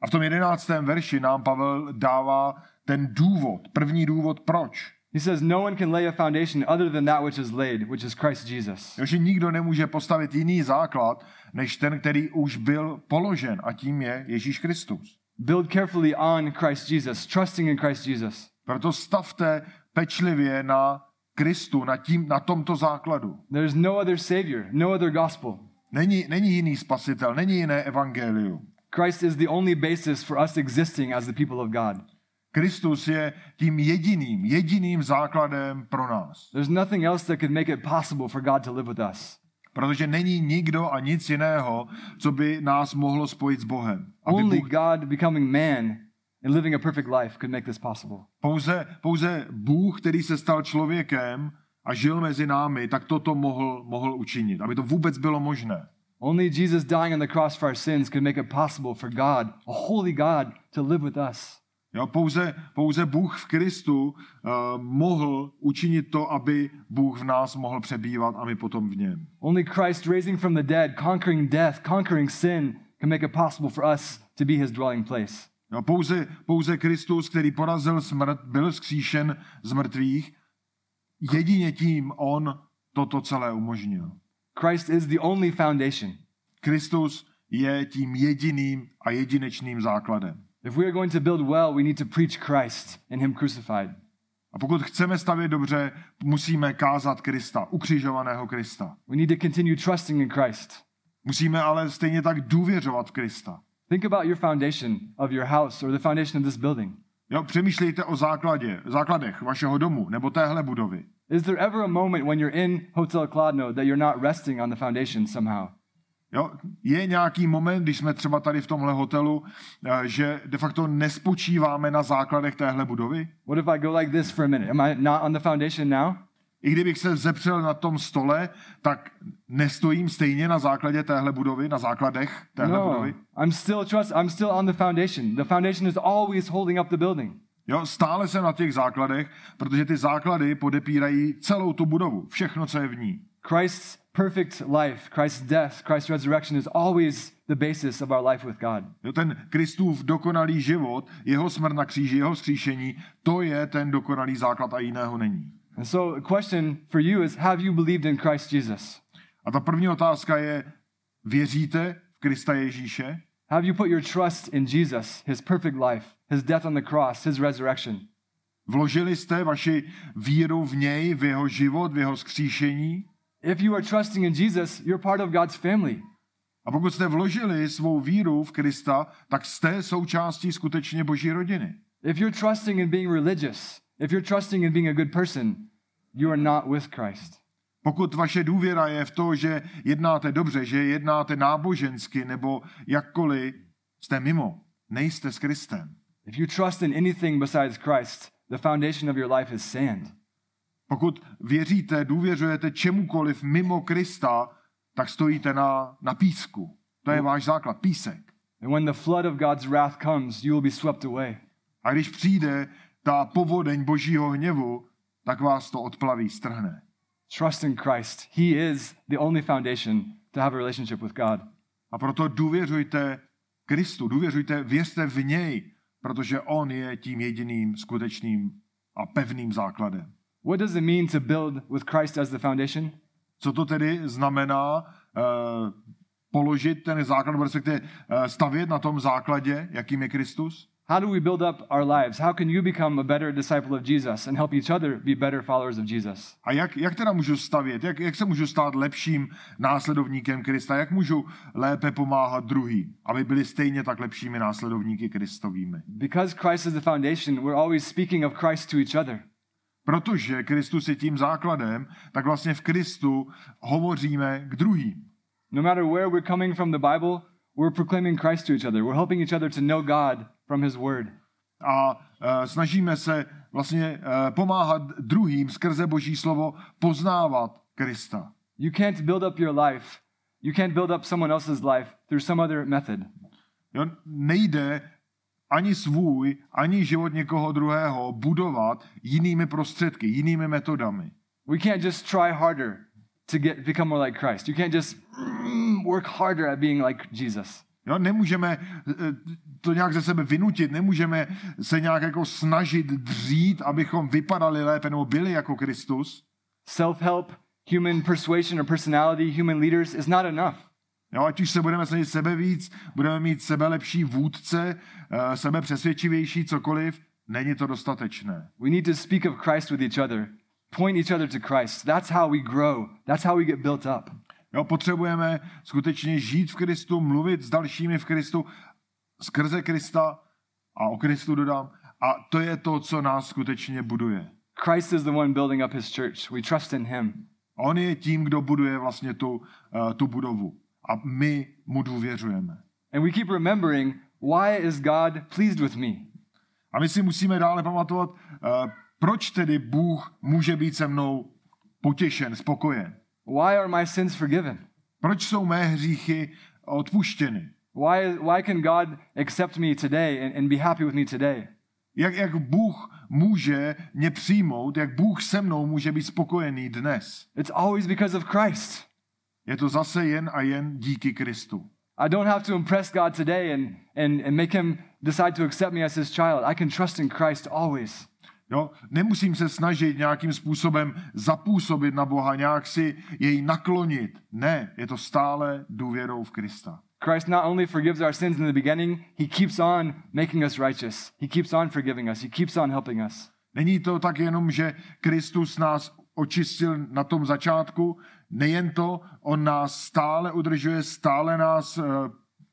A v tom jedenáctém verši nám Pavel dává ten důvod, první důvod proč. He says, No one can lay a foundation other than that which is laid, which is Christ Jesus. Jo, že nikdo nemůže postavit jiný základ, než ten, který už byl položen a tím je Ježíš Kristus. Build carefully on Christ Jesus, trusting in Christ Jesus. Proto stavte pečlivě na Kristu, na, tím, na tomto základu. There's no other Savior, no other gospel. Není, není jiný spasitel, není jiné evangelium. Christ is the only basis for us existing as the people of God. Kristus je tím jediným, jediným základem pro nás. There's nothing else that could make it possible for God to live with us. Protože není nikdo a nic jiného, co by nás mohlo spojit s Bohem. Aby Only Bůh, God becoming man and living a perfect life could make this possible. pouze, pouze Bůh, který se stal člověkem a žil mezi námi, tak toto mohl, mohl učinit. Aby to vůbec bylo možné. Only Jesus dying on the cross for our sins could make it possible for God, a holy God, to live with us. Jo, pouze, pouze Bůh v Kristu uh, mohl učinit to, aby Bůh v nás mohl přebývat a my potom v něm. Only Christ raising from the dead, conquering death, conquering sin, can make it possible for us to be his dwelling place. Jo, pouze, pouze Kristus, který porazil smrt, byl vzkříšen z mrtvých, jedině tím on toto celé umožnil. Christ is the only foundation. Kristus je tím jediným a jedinečným základem. If we are going to build well, we need to preach Christ and him crucified. A pokud chceme stavět dobře, musíme kázat Krista, ukřižovaného Krista. We need to continue trusting in Christ. Musíme ale stejně tak důvěřovat v Krista. Think about your foundation of your house or the foundation of this building. Jo, přemýšlejte o základě, základech vašeho domu nebo téhle budovy. Is there ever a moment when you're in Hotel Kladno that you're not resting on the foundation somehow? Jo, je nějaký moment, když jsme třeba tady v tomhle hotelu, eh, že de facto nespočíváme na základech téhle budovy? What if I go like this for a minute? Am I not on the foundation now? I kdybych se zepřel na tom stole, tak nestojím stejně na základě téhle budovy, na základech téhle No, budovy. I'm still trust. I'm still on the foundation. The foundation is always holding up the building. Jo, stále jsem na těch základech, protože ty základy podepírají celou tu budovu, všechno, co je v ní. Christ's perfect life, Christ's death, Christ's resurrection is always the basis of our life with God. Jo, ten Kristův dokonalý život, jeho smrt na kříži, jeho vzkříšení, to je ten dokonalý základ a jiného není. And so, the question for you is: Have you believed in Christ Jesus? A ta první otázka je, věříte v Krista Ježíše? Have you put your trust in Jesus, His perfect life, His death on the cross, His resurrection? Vložili jste vaši víru v něj, v jeho život, v jeho skříšení? If you are trusting in Jesus, you're part of God's family. A pokud jste vložili svou víru v Krista, tak jste součástí skutečně Boží rodiny. If you're trusting in being religious, if you're trusting in being a good person, you are not with Christ. Pokud vaše důvěra je v to, že jednáte dobře, že jednáte nábožensky nebo jakkoliv, jste mimo, nejste s Kristem. If you trust in anything besides Christ, the foundation of your life is sand. Pokud věříte, důvěřujete čemukoliv mimo Krista, tak stojíte na, na písku. To je váš základ, písek. And when the flood of God's wrath comes, you will be swept away. A když přijde ta povodeň božího hněvu, tak vás to odplaví, strhne. Trust in Christ. He is the only foundation to have a relationship with God. A proto důvěřujte Kristu, důvěřujte, věřte v něj, protože on je tím jediným skutečným a pevným základem. What does it mean to build with Christ as the foundation? Co to tedy znamená uh, položit ten základ, respektive eh, stavět na tom základě, jakým je Kristus? How do we build up our lives? How can you become a better disciple of Jesus and help each other be better followers of Jesus? A jak, jak teda můžu stavět? Jak, jak se můžu stát lepším následovníkem Krista? Jak můžu lépe pomáhat druhým, aby byli stejně tak lepšími následovníky Kristovými? Because Christ is the foundation, we're always speaking of Christ to each other. Protože Kristus je tím základem, tak vlastně v Kristu hovoříme k druhým. No matter where we're coming from the Bible, we're proclaiming Christ to each other. We're helping each other to know God from His Word. A uh, snažíme se vlastně uh, pomáhat druhým skrze Boží slovo poznávat Krista. You can't build up your life, you can't build up someone else's life through some other method. Jo? Nejde ani svůj, ani život někoho druhého budovat jinými prostředky, jinými metodami. We can't just try harder to get become more like Christ. You can't just mm, work harder at being like Jesus. Jo, nemůžeme eh, to nějak ze sebe vynutit, nemůžeme se nějak jako snažit dřít, abychom vypadali lépe nebo byli jako Kristus. Self-help, human persuasion or personality, human leaders is not enough. Jo, ať už se budeme snažit sebe víc, budeme mít sebe lepší vůdce, eh, sebe přesvědčivější, cokoliv, není to dostatečné. We need to speak of Christ with each other, point each other to Christ. That's how we grow. That's how we get built up. Jo, potřebujeme skutečně žít v Kristu, mluvit s dalšími v Kristu, skrze Krista a o Kristu dodám. A to je to, co nás skutečně buduje. Christ is the one building up his church. We trust in him. On je tím, kdo buduje vlastně tu, uh, tu budovu. A my mu důvěřujeme. And we keep remembering why is God pleased with me? A my si musíme dále pamatovat, uh, proč tedy Bůh může být se mnou potěšen, spokojen. Why are my sins forgiven? Proč jsou mé hříchy odpuštěny? Why, why can God accept me today and, and be happy with me today? Jak, jak Bůh může mě přijmout, jak Bůh se mnou může být spokojený dnes. It's always because of Christ. Je to zase jen a jen díky Kristu. I don't have to impress God today and, and, and make him decide to accept me as his child. I can trust in Christ always. Jo? Nemusím se snažit nějakým způsobem zapůsobit na Boha, nějak si jej naklonit. Ne, je to stále důvěrou v Krista. Christ not only forgives our sins in the beginning, he keeps on making us righteous. He keeps on forgiving us. He keeps on helping us. Není to tak jenom, že Kristus nás očistil na tom začátku, nejen to, on nás stále udržuje, stále nás uh,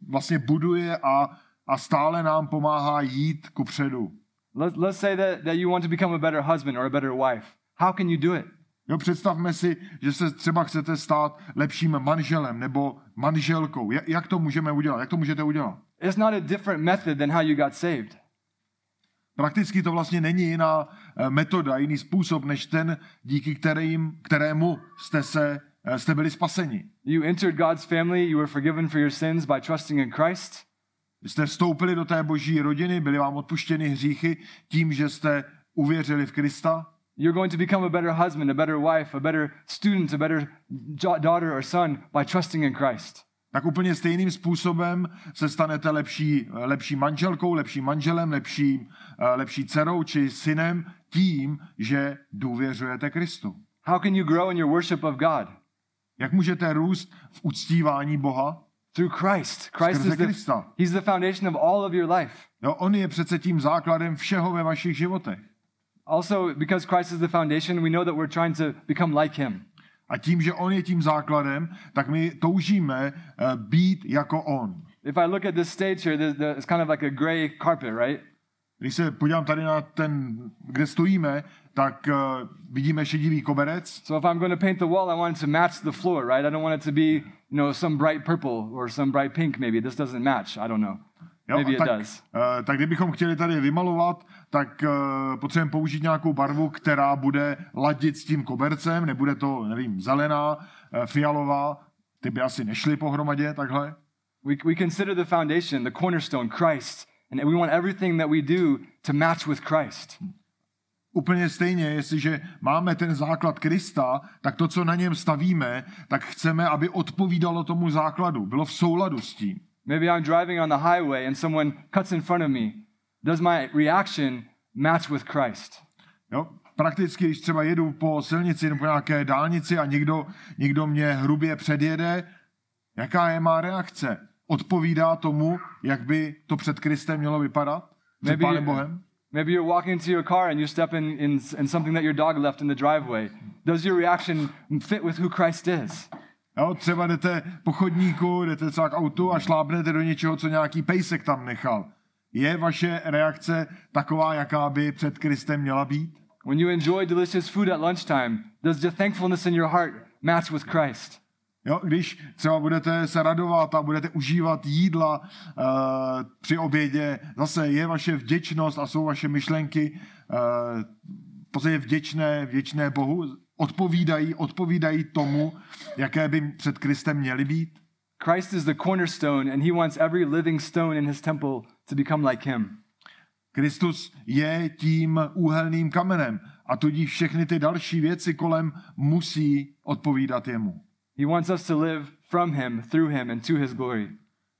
vlastně buduje a, a stále nám pomáhá jít ku předu. Let's, let's say that, that you want to become a better husband or a better wife. How can you do it? Jo, představme si, že se třeba chcete stát lepším manželem nebo manželkou. Jak, jak to můžeme udělat? Jak to můžete udělat? It's not a different method than how you got saved. Prakticky to vlastně není jiná eh, metoda, jiný způsob, než ten, díky kterým, kterému jste, se, eh, jste byli spaseni. You entered God's family, you were forgiven for your sins by trusting in Christ. Jste vstoupili do té boží rodiny, byly vám odpuštěny hříchy tím, že jste uvěřili v Krista. You're going to become a better husband, a better wife, a better student, a better daughter or son by trusting in Christ. Tak úplně stejným způsobem se stanete lepší, lepší manželkou, lepším manželem, lepší, eh, lepší dcerou či synem tím, že důvěřujete Kristu. How can you grow in your worship of God? Jak můžete růst v uctívání Boha? Through Christ. Christ Skrze is the, Krista. He's the foundation of all of your life. Jo, on je přece tím základem všeho ve vašich životech. Also, because Christ is the foundation, we know that we're trying to become like Him. A tím, že on je tím základem, tak my toužíme uh, být jako on. If I look at this stage here, there's, there's, it's kind of like a gray carpet, right? Když se podívám tady na ten, kde stojíme, tak uh, vidíme šedivý koberec. So if I'm going to paint the wall, I want it to match the floor, right? I don't want it to be, you know, some bright purple or some bright pink maybe. This doesn't match. I don't know. Jo, Maybe it tak, does. uh, tak kdybychom chtěli tady vymalovat, tak uh, potřebujeme použít nějakou barvu, která bude ladit s tím kobercem, nebude to, nevím, zelená, uh, fialová, ty by asi nešly pohromadě takhle. We, we consider the foundation, the cornerstone, Christ, and we want everything that we do to match with Christ. Úplně stejně, jestliže máme ten základ Krista, tak to, co na něm stavíme, tak chceme, aby odpovídalo tomu základu, bylo v souladu s tím. Maybe I'm driving on the highway and someone cuts in front of me. Does my reaction match with Christ? Jo? Prakticky, když třeba jedu po silnici nebo nějaké dálnici a někdo, někdo mě hrubě předjede, Jaká je má reakce? Odpovídá tomu, jak by to před Kristem mělo vypadat? Před Maybe Pánem Bohem? Maybe you're walking to your car and you step in, in, in something that your dog left in the driveway. Does your reaction fit with who Christ is? Jo, třeba jdete po chodníku, jdete třeba k autu a šlápnete do něčeho, co nějaký pejsek tam nechal. Je vaše reakce taková, jaká by před Kristem měla být? When you enjoy delicious food at lunchtime, does the thankfulness in your heart match with Christ? Jo, když třeba budete se radovat a budete užívat jídla uh, při obědě, zase je vaše vděčnost a jsou vaše myšlenky v podstatě vděčné, vděčné Bohu, odpovídají, odpovídají tomu, jaké by před Kristem měly být. Christ is the cornerstone, and he wants every living stone in his temple to become like him. Kristus je tím úhelným kamenem a tudíž všechny ty další věci kolem musí odpovídat jemu. He wants us to live from him, through him, and to his glory.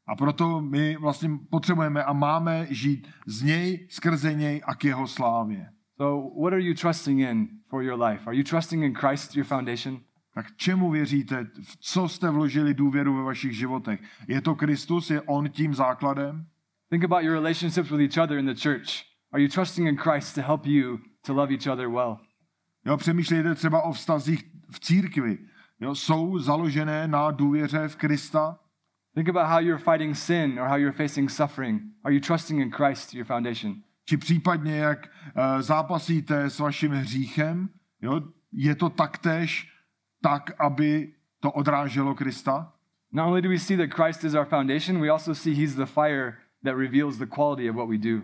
A proto my vlastně potřebujeme a máme žít z něj, skrze něj a k jeho slávě. So, what are you trusting in for your life? Are you trusting in Christ, your foundation? Tak čemu věříte? V co jste vložili důvěru ve vašich životech? Je to Kristus? Je On tím základem? Think about your relationships with each other in the church. Are you trusting in Christ to help you to love each other well? Jo, přemýšlejte třeba o vztazích v církvi. Jo, jsou založené na důvěře v Krista? Think about how you're fighting sin or how you're facing suffering. Are you trusting in Christ, your foundation? Či případně, jak uh, zápasíte s vaším hříchem? Jo, je to taktéž tak, aby to odráželo Krista? Not only do we see that Christ is our foundation, we also see he's the fire that reveals the quality of what we do.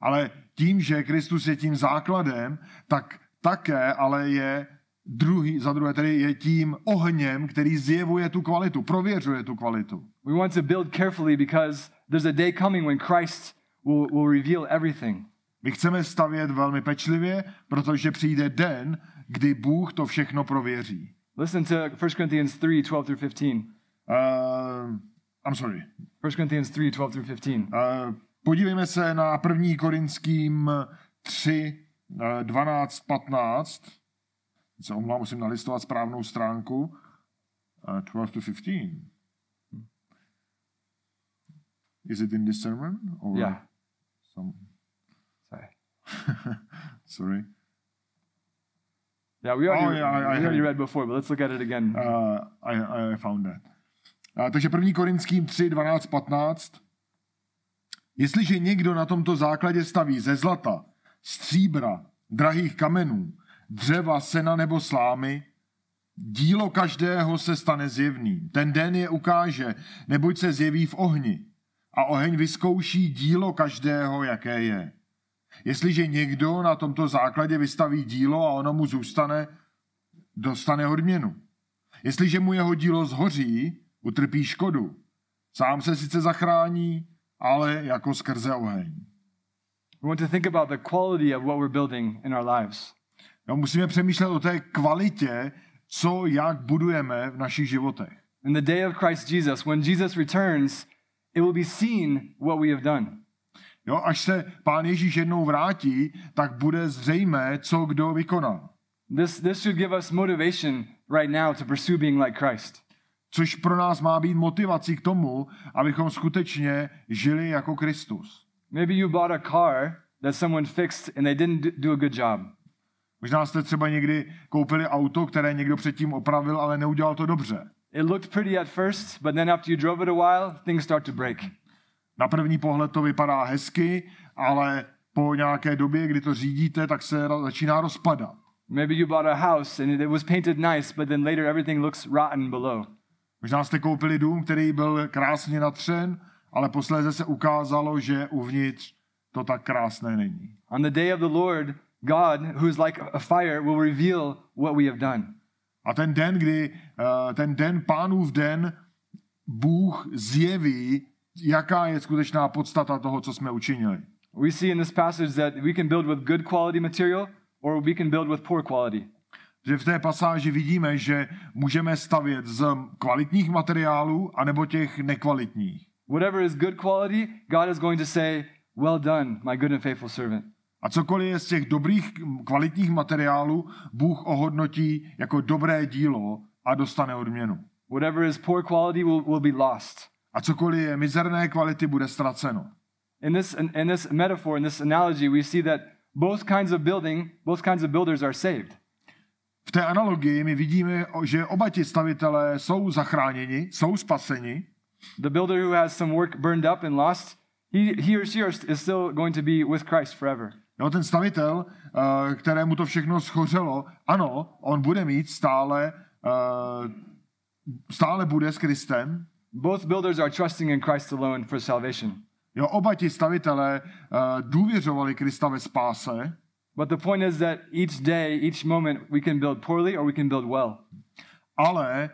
Ale tím, že Kristus je tím základem, tak také ale je druhý, za druhé tedy je tím ohněm, který zjevuje tu kvalitu, prověřuje tu kvalitu. We want to build carefully because there's a day coming when Christ will, will reveal everything. My chceme stavět velmi pečlivě, protože přijde den, kdy Bůh to všechno prověří. Listen to 1 Corinthians 3 12 through 15. 1 Uh, I'm sorry. Corinthians 3 12 through 15. Uh, podívejme se na 1. Korinským 3, uh, 12, 15. Se omlám, musím nalistovat správnou stránku. Uh, 12 to 15. Is it in this sermon? Or Yeah. Some... Sorry. sorry. Yeah, we already, Oh, yeah, I- we already read before, but let's look at it again. Uh, I, I found that. Uh, takže 1. Korinským 3, 12, 15. Jestliže někdo na tomto základě staví ze zlata, stříbra, drahých kamenů, dřeva, sena nebo slámy, dílo každého se stane zjevným. Ten den je ukáže, neboť se zjeví v ohni. A oheň vyzkouší dílo každého, jaké je. Jestliže někdo na tomto základě vystaví dílo a ono mu zůstane, dostane odměnu. Jestliže mu jeho dílo zhoří, utrpí škodu. Sám se sice zachrání, ale jako skrze oheň. We want to think about the quality of what we're building in our lives. Jo, musíme přemýšlet o té kvalitě, co jak budujeme v našich životech. In the day of Christ Jesus, when Jesus returns, it will be seen what we have done. Jo, až se pán Ježíš jednou vrátí, tak bude zřejmé, co kdo vykonal. This, this should give us motivation right now to pursue being like Christ. Což pro nás má být motivací k tomu, abychom skutečně žili jako Kristus. Maybe you bought a car that someone fixed and they didn't do a good job. Možná jste třeba někdy koupili auto, které někdo předtím opravil, ale neudělal to dobře. It looked pretty at first, but then after you drove it a while, things start to break. Na první pohled to vypadá hezky, ale po nějaké době, kdy to řídíte, tak se začíná rozpadat. Maybe you bought a house and it was painted nice, but then later everything looks rotten below. Možná jste koupili dům, který byl krásně natřen, ale posléze se ukázalo, že uvnitř to tak krásné není. On the day of the Lord, God, who is like a fire, will reveal what we have done. A ten den, kdy, eh, ten den pánův den, Bůh zjeví, jaká je skutečná podstata toho, co jsme učinili. We see in this passage that we can build with good quality material or we can build with poor quality. Že v té pasáži vidíme, že můžeme stavět z kvalitních materiálů anebo těch nekvalitních. Whatever is good quality, God is going to say, Well done, my good and faithful servant. A cokoliv je z těch dobrých kvalitních materiálů, Bůh ohodnotí jako dobré dílo a dostane odměnu. Whatever is poor quality will, will be lost. A cokoliv je mizerné kvality, bude ztraceno. In this, in, in this metaphor, in this analogy, we see that both kinds of building, both kinds of builders are saved. V té analogii my vidíme, že oba ti stavitelé jsou zachráněni, jsou spaseni. The builder who has some work burned up and lost, he, he or she is still going to be with Christ forever. Jo, ten stavitel, eh, kterému to všechno schořelo, ano, on bude mít stále, eh, stále bude s Kristem. Both builders are trusting in Christ alone for salvation. Jo, oba ti stavitelé eh, důvěřovali Krista ve spáse, But the point is that each day, each moment, we can build poorly or we can build well. ale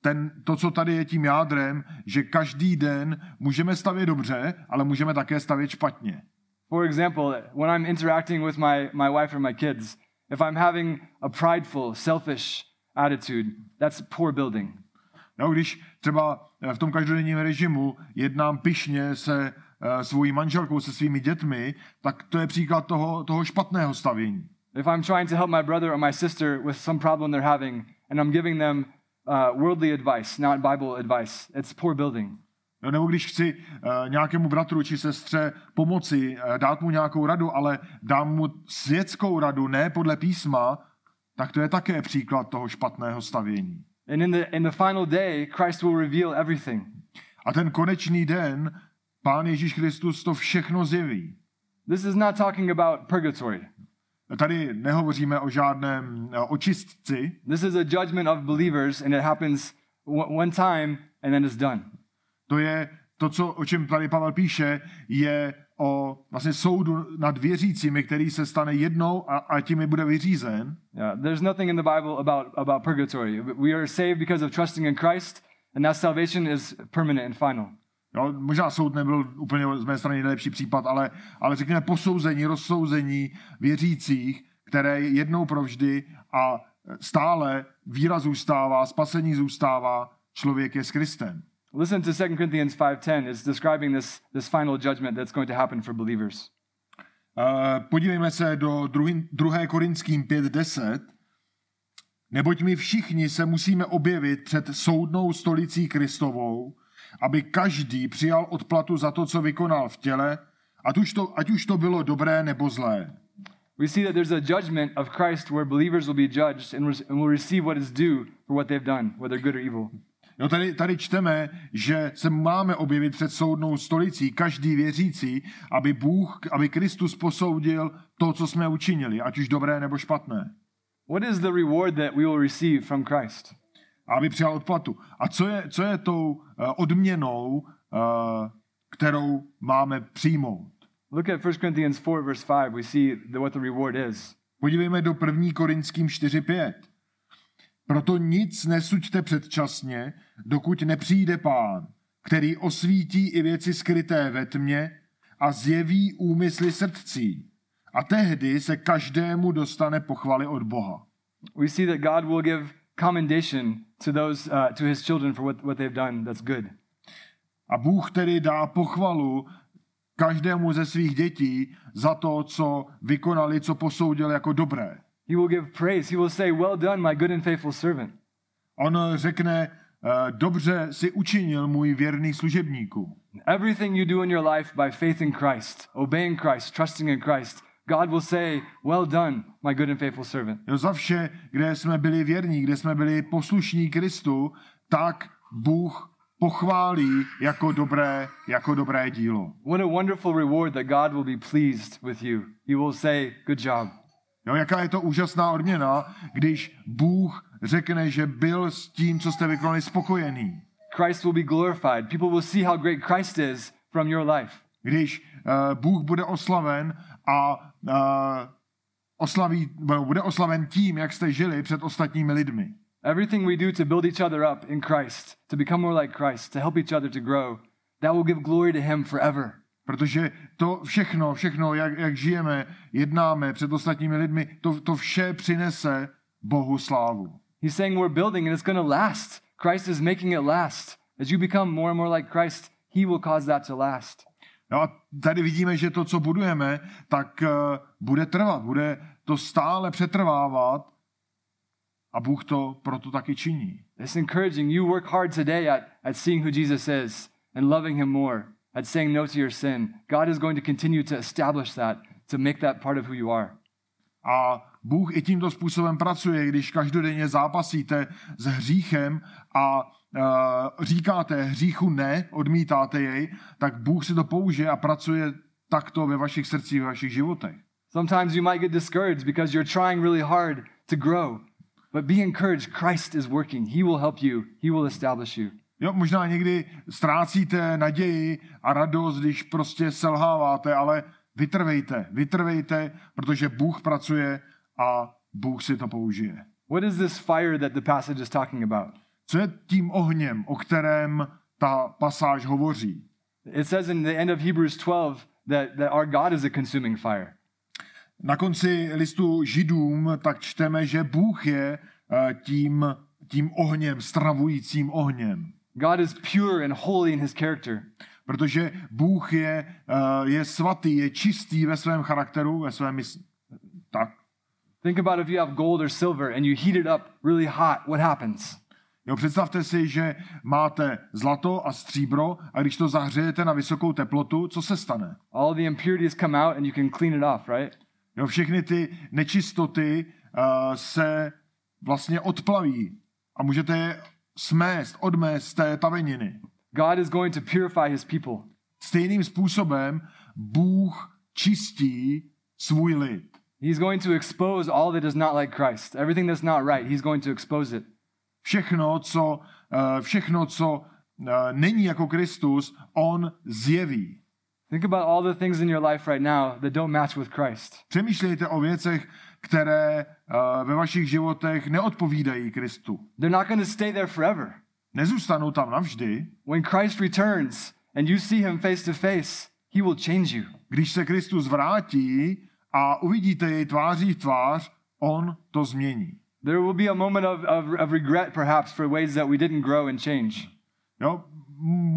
ten, to, co tady je tím jádrem, že každý den můžeme stavět dobře, ale můžeme také stavět špatně. For example, when I'm interacting with my, my wife or my kids, if I'm having a prideful, selfish attitude, that's poor building. Jo, když třeba eh, v tom každodenním režimu jednám pyšně se uh, svojí manželkou, se svými dětmi, tak to je příklad toho, toho špatného stavění. If I'm trying to help my brother or my sister with some problem they're having, and I'm giving them uh, worldly advice, not Bible advice, it's poor building. Jo, nebo když chci uh, nějakému bratru či sestře pomoci, uh, dát mu nějakou radu, ale dám mu světskou radu, ne podle písma, tak to je také příklad toho špatného stavění. And in the, in the final day, Christ will reveal everything. A ten konečný den, Pán Ježíš Kristus to všechno zjeví. This is not talking about purgatory. Tady nehovoříme o žádném eh, očistci, This is a judgment of believers, and it happens one time, and then it's done. To je to, co, o čem tady Pavel píše, je o vlastně soudu nad věřícími, který se stane jednou a, a tím je bude vyřízen. Yeah, there's nothing in the Bible about, about purgatory. We are saved because of trusting in Christ, and that salvation is permanent and final. Jo, možná soud nebyl úplně z mé strany nejlepší případ, ale, ale řekněme posouzení, rozsouzení věřících, které je jednou provždy a stále víra zůstává, spasení zůstává, člověk je s Kristem. Listen to 2 Corinthians 5.10. It's describing this, this final judgment that's going to happen for believers. Uh, podívejme se do 2. Korinským 5.10. Neboť my všichni se musíme objevit před soudnou stolicí Kristovou, aby každý přijal odplatu za to, co vykonal v těle, ať už to, ať už to bylo dobré nebo zlé. We see that there's a judgment of Christ where believers will be judged and will receive what is due for what they've done, whether good or evil. No tady, tady čteme, že se máme objevit před soudnou stolicí, každý věřící, aby Bůh, aby Kristus posoudil to, co jsme učinili, ať už dobré nebo špatné. What is the reward that we will receive from Christ? Aby přijal odplatu. A co je, co je tou uh, odměnou, uh, kterou máme přijmout? Look at 1 Corinthians 4, verse 5. We see the, what the reward is. Podívejme do 1. Korinským 4.5. Proto nic nesuďte předčasně, dokud nepřijde pán, který osvítí i věci skryté ve tmě a zjeví úmysly srdcí. A tehdy se každému dostane pochvaly od Boha. We see that God will give commendation to those, uh, to his children for what, what they've done that's good. A Bůh tedy dá pochvalu každému ze svých dětí za to, co vykonali, co posoudil jako dobré. He will give praise. He will say, Well done, my good and faithful servant. On řekne, eh, dobře si učinil můj věrný služebníku. Everything you do in your life by faith in Christ, obeying Christ, trusting in Christ, God will say, Well done, my good and faithful servant. Jo, za vše, kde jsme byli věrní, kde jsme byli poslušní Kristu, tak Bůh pochválí jako dobré, jako dobré dílo. What a wonderful reward that God will be pleased with you. He will say, Good job. Jo, jaká je to úžasná odměna, když Bůh řekne, že byl s tím, co jste vykonali, spokojený. Christ will be glorified. People will see how great Christ is from your life. Když uh, Bůh bude oslaven a uh, oslaví, bude oslaven tím, jak jste žili před ostatními lidmi. Everything we do to build each other up in Christ, to become more like Christ, to help each other to grow, that will give glory to Him forever. Protože to všechno, všechno, jak, jak žijeme, jednáme před ostatními lidmi, to, to vše přinese Bohu slávu. He's saying we're building and it's going to last. Christ is making it last. As you become more and more like Christ, He will cause that to last. No a tady vidíme, že to, co budujeme, tak uh, bude trvat, bude to stále přetrvávat a Bůh to proto taky činí. It's encouraging. You work hard today at, at seeing who Jesus is and loving him more, at saying no to your sin. God is going to continue to establish that, to make that part of who you are. A Bůh i tímto způsobem pracuje, když každodenně zápasíte s hříchem a uh, říkáte hříchu ne, odmítáte jej, tak Bůh si to použije a pracuje takto ve vašich srdcích, ve vašich životech. Sometimes you might get discouraged because you're trying really hard to grow. But be encouraged. Christ is working. He will help you. He will establish you. Jo, možná někdy ztrácíte naději a radost, když prostě selháváte, ale vytrvejte, vytrvejte, protože Bůh pracuje a Bůh si to použije. What is this fire that the passage is talking about? Co je tím ohněm, o kterém ta pasáž hovoří? It says in the end of Hebrews 12 that, that our God is a consuming fire. Na konci listu Židům tak čteme, že Bůh je eh, tím, tím ohněm, stravujícím ohněm. God is pure and holy in his character. Protože Bůh je, eh, je svatý, je čistý ve svém charakteru, ve svém mysli. Tak. Think about if you have gold or silver and you heat it up really hot, what happens? Jo, představte si, že máte zlato a stříbro a když to zahřejete na vysokou teplotu, co se stane? All the impurities come out and you can clean it off, right? Jo, všechny ty nečistoty uh, se vlastně odplaví a můžete je smést, odmést z té taveniny. God is going to purify his people. Stejným způsobem Bůh čistí svůj lid. He's going to expose all that is not like Christ. Everything that's not right, he's going to expose it. Všechno, co, uh, všechno, co uh, není jako Kristus, on zjeví. Think about all the things in your life right now that don't match with Christ. Přemýšlejte o věcech, které uh, ve vašich životech neodpovídají Kristu. They're not going to stay there forever. Nezůstanou tam navždy. When Christ returns and you see him face to face, he will change you. Když se Kristus vrátí a uvidíte jej tváří v tvář, on to změní. There will be a moment of, of, of regret, perhaps, for ways that we didn't grow and change. Jo?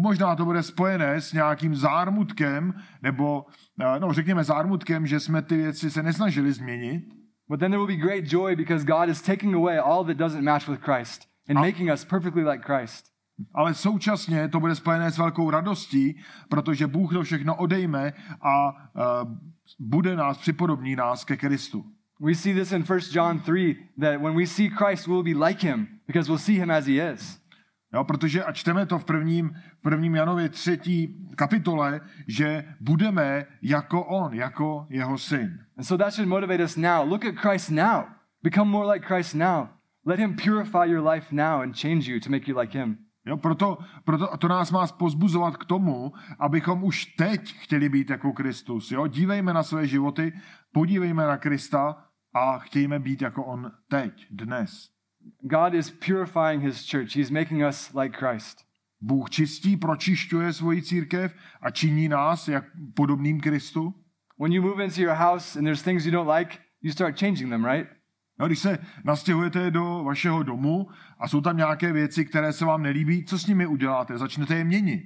Možná to bude spojené s nějakým zármutkem, nebo eh, no, řekněme zármutkem, že jsme ty věci se nesnažili změnit. But then there will be great joy because God is taking away all that doesn't match with Christ and making us perfectly like Christ. Ale současně to bude spojené s velkou radostí, protože Bůh to všechno odejme a uh, bude nás připodobní nás ke Kristu. We see this in 1 John 3 that when we see Christ, we'll be like him because we'll see him as he is. Jo, protože a čteme to v prvním, v prvním Janově třetí kapitole, že budeme jako on, jako jeho syn. And so that should motivate us now. Look at Christ now. Become more like Christ now. Let him purify your life now and change you to make you like him. Jo, proto, proto to nás má pozbuzovat k tomu, abychom už teď chtěli být jako Kristus. Jo? Dívejme na své životy, podívejme na Krista a chtějme být jako on teď, dnes. God is purifying his church. He's making us like Christ. Bůh čistí, pročišťuje svoji církev a činí nás jak podobným Kristu. When you move into your house and there's things you don't like, you start changing them, right? No, když se nastěhujete do vašeho domu a jsou tam nějaké věci, které se vám nelíbí, co s nimi uděláte? Začnete je měnit.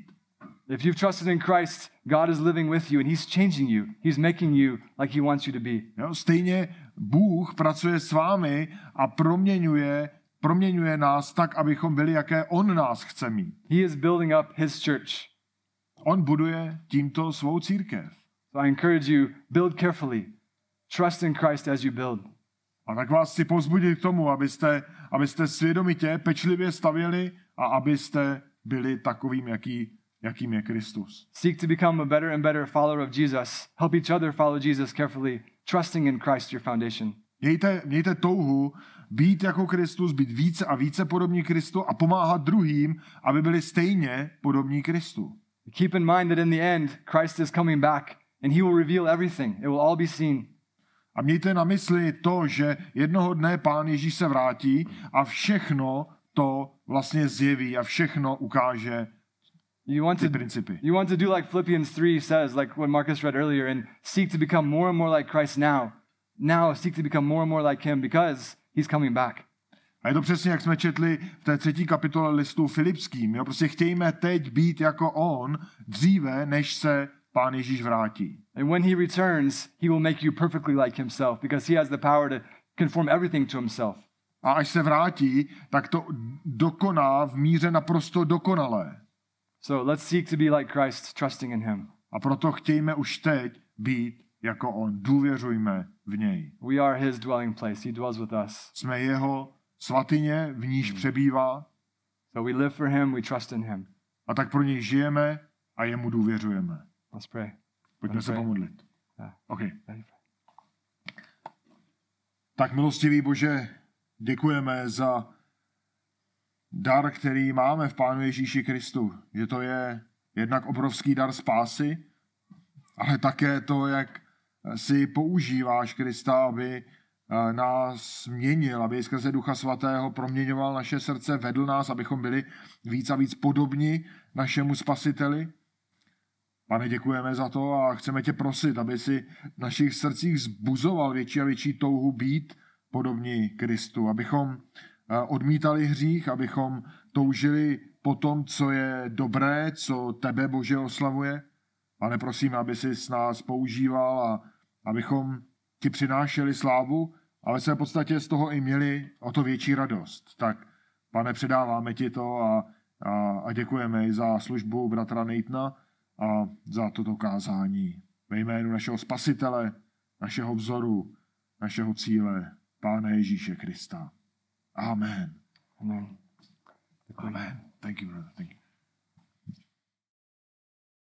If you've trusted in Christ, God is living with you and he's changing you. He's making you like he wants you to be. Jo, stejně Bůh pracuje s vámi a proměňuje, proměňuje nás tak, abychom byli, jaké On nás chce mít. He is building up his church. On buduje tímto svou církev. So I encourage you, build carefully. Trust in Christ as you build. A tak vás chci povzbudit k tomu, abyste, abyste svědomitě, pečlivě stavěli a abyste byli takovým, jaký, jakým je Kristus. Seek to become a better and better follower of Jesus. Help each other follow Jesus carefully, trusting in Christ your foundation. Mějte, mějte touhu být jako Kristus, být více a více podobní Kristu a pomáhat druhým, aby byli stejně podobní Kristu. Keep in mind that in the end, Christ is coming back and he will reveal everything. It will all be seen. A mějte na mysli to, že jednoho dne Pán Ježíš se vrátí a všechno to vlastně zjeví a všechno ukáže You want to you want to do like Philippians 3 says, like what Marcus read earlier, and seek to become more and more like Christ now. Now seek to become more and more like him because he's coming back. A je to přesně, jak jsme četli v té třetí kapitole listu Filipským. Jo? Prostě chtějme teď být jako on dříve, než se Pán Ježíš vrátí. And when he returns, he will make you perfectly like himself because he has the power to conform everything to himself. A až se vrátí, tak to dokoná v míře naprosto dokonalé. So let's seek to be like Christ, trusting in him. A proto chtějme už teď být jako on. Důvěřujme v něj. We are his dwelling place. He dwells with us. Jsme jeho svatyně, v níž přebývá So we live for him, we trust in him. a tak pro něj žijeme a jemu důvěřujeme. Let's pray. Pojďme se Okay. pomodlit. Yeah. OK. Ready for- Tak milostivý Bože, děkujeme za dar, který máme v Pánu Ježíši Kristu. Že to je jednak obrovský dar spásy, ale také to, jak si používáš Krista, aby eh, nás měnil, aby skrze Ducha Svatého proměňoval naše srdce, vedl nás, abychom byli víc a víc podobni našemu Spasiteli. Pane, děkujeme za to a chceme tě prosit, aby si v našich srdcích zbuzoval větší a větší touhu být podobní Kristu, abychom odmítali hřích, abychom toužili po tom, co je dobré, co tebe, Bože, oslavuje. Pane, prosím, aby si s nás používal a abychom ti přinášeli slávu, ale se v podstatě z toho i měli o to větší radost. Tak, pane, předáváme ti to a, a, a děkujeme i za službu bratra Nejtna a za toto kázání. Ve jménu našeho spasitele, našeho vzoru, našeho cíle, Pána Ježíše Krista. Amen. Amen. Amen. Thank you, brother. Thank you.